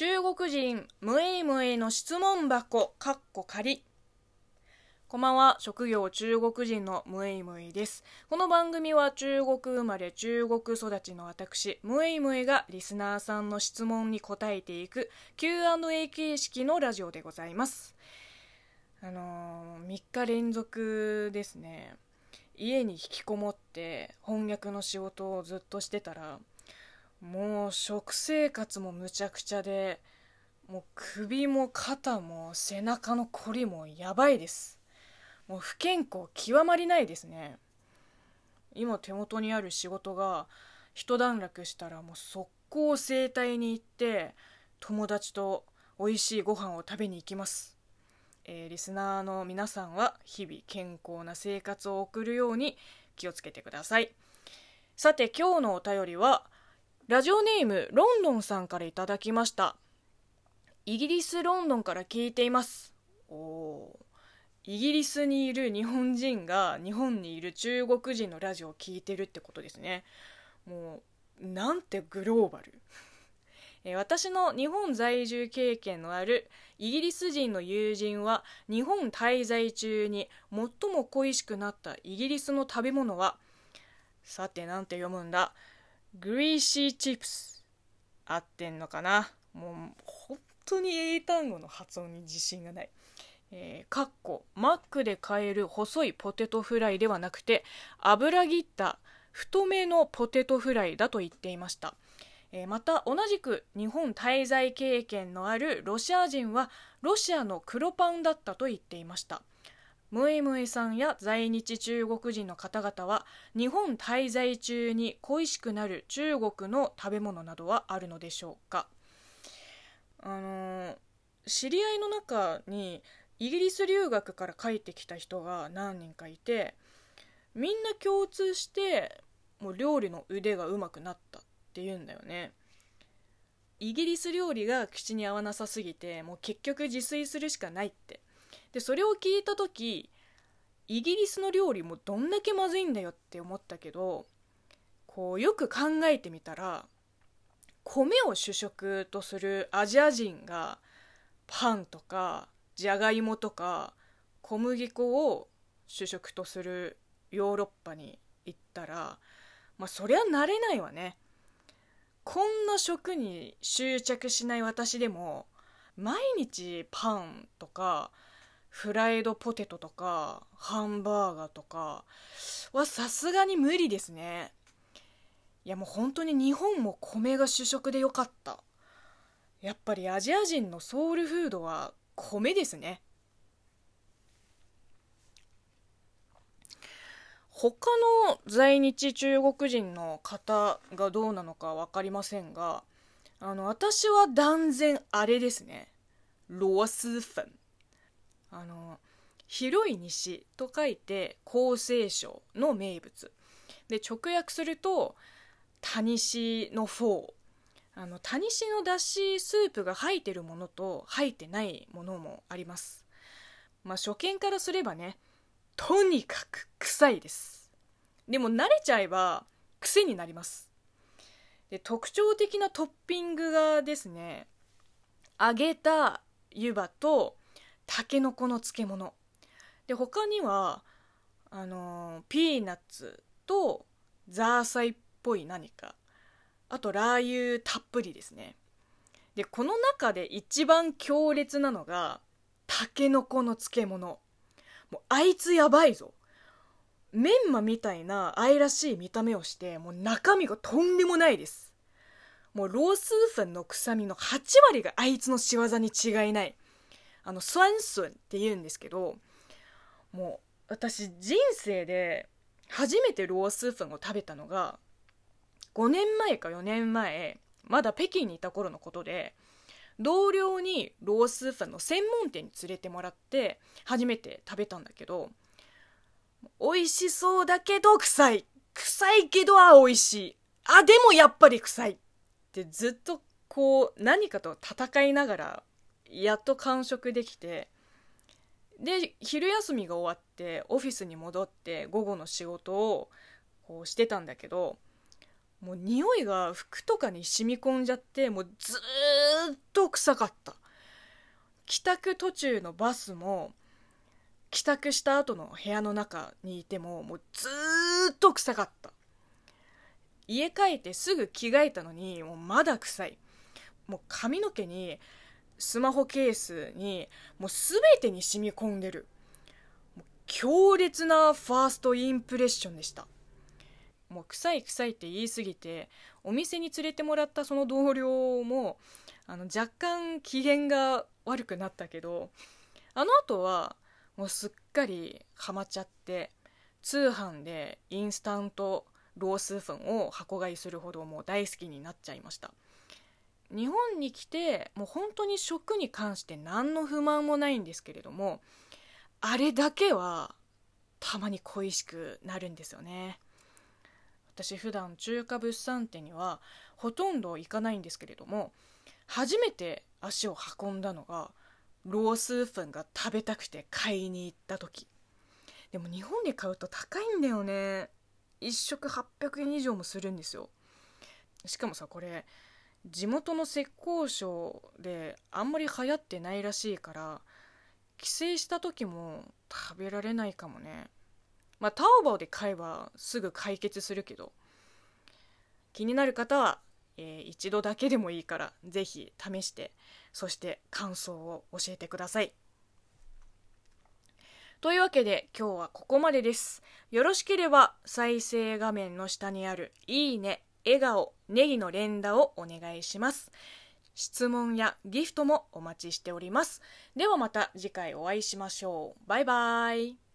中国人ムエイムエイの質問箱かっこ仮こんばんは。職業中国人のムエイムエイです。この番組は中国生まれ中国育ちの私ムエイムエイがリスナーさんの質問に答えていく Q&A 形式のラジオでございます。あのー、3日連続ですね。家に引きこもって翻訳の仕事をずっとしてたらもう食生活もむちゃくちゃでもう首も肩も背中のこりもやばいです。もう不健康極まりないですね。今手元にある仕事が一段落したらもう速攻整体に行って友達と美味しいご飯を食べに行きます、えー、リスナーの皆さんは日々健康な生活を送るように気をつけてください。さて今日のお便りはラジオネームロンドンさんからいただきました。イギリス・ロンドンから聞いています。おイギリスにいる日本人が日本にいる中国人のラジオを聞いてるってことですね。もうなんてグローバル。え私の日本在住経験のあるイギリス人の友人は日本滞在中に最も恋しくなったイギリスの食べ物は？さてなんて読むんだ？グリーシーチップス。合ってんのかな？もう本当に英単語の発音に自信がない。えー、かっこマックで買える細いポテトフライではなくて油切った太めのポテトフライだと言っていました、えー、また同じく日本滞在経験のあるロシア人はロシアの黒パンだったと言っていました。ムエムエさんや在日中国人の方々は日本滞在中に恋しくなる中国の食べ物などはあるのでしょうか？あの、知り合いの中にイギリス留学から帰ってきた人が何人かいてみんな共通してもう料理の腕が上手くなったって言うんだよね。イギリス料理が口に合わなさすぎてもう結局自炊するしかないって。でそれを聞いた時イギリスの料理もどんだけまずいんだよって思ったけどこうよく考えてみたら米を主食とするアジア人がパンとかじゃがいもとか小麦粉を主食とするヨーロッパに行ったらまあそりゃ慣れないわね。こんな食に執着しない私でも毎日パンとかフライドポテトとかハンバーガーとかはさすがに無理ですね。いやもう本当に日本も米が主食でよかった。やっぱりアジア人のソウルフードは米ですね。他の在日中国人の方がどうなのか分かりませんがあの私は断然あれですね。ロースーフンあの広い西と書いて厚生省の名物。で直訳するとタニシのフォーあのタニシのだしスープが入ってるものと入ってないものもあります。まあ初見からすればねとにかく臭いです。でも慣れちゃえば癖になります。で特徴的なトッピングがですね揚げた湯葉とたけのこの漬物。で他にはあのピーナッツとザーサイっぽい何か。あとラー油たっぷりですね。でこの中で一番強烈なのがたけのこの漬物。もうあいつやばいぞ。メンマみたいな愛らしい見た目をしてもう中身がとんでもないです。もうロースーフンの臭みの8割があいつの仕業に違いない。あのスワンスンって言うんですけどもう私人生で初めてロースーフンを食べたのが5年前か4年前まだ北京にいた頃のことで同僚にロースーフンの専門店に連れてもらって初めて食べたんだけど美味しそうだけど臭い。臭いけどあ美味しい。あでもやっぱり臭い。ってずっとこう何かと戦いながらやっと完食できてで昼休みが終わってオフィスに戻って午後の仕事をこうしてたんだけどもう匂いが服とかに染み込んじゃってもうずっと臭かった。帰宅途中のバスも帰宅した後の部屋の中にいてももうずっと臭かった。家帰ってすぐ着替えたのにもうまだ臭い。もう髪の毛にスマホケースにもう全てに染み込んでる。もう強烈なファーストインプレッションでした。もう臭い臭いって言い過ぎてお店に連れてもらったその同僚もあの若干機嫌が悪くなったけどあの後はもうすっかりハマっちゃって通販でインスタントロースー粉を箱買いするほどもう大好きになっちゃいました。日本に来てもう本当に食に関して何の不満もないんですけれどもあれだけはたまに恋しくなるんですよね。私普段中華物産展にはほとんど行かないんですけれども初めて足を運んだのがロースー粉が食べたくて買いに行った時。でも日本で買うと高いんだよね。1食800円以上もするんですよ。しかもさこれ地元の浙江省であんまり流行ってないらしいから帰省した時も食べられないかもね。まあタオバオで買えばすぐ解決するけど。気になる方は、えー、一度だけでもいいから是非試してそして感想を教えてください。というわけで今日はここまでです。よろしければ再生画面の下にあるいいね笑顔ネギの連打をお願いします。質問やギフトもお待ちしております。ではまた次回お会いしましょう。バイバイ。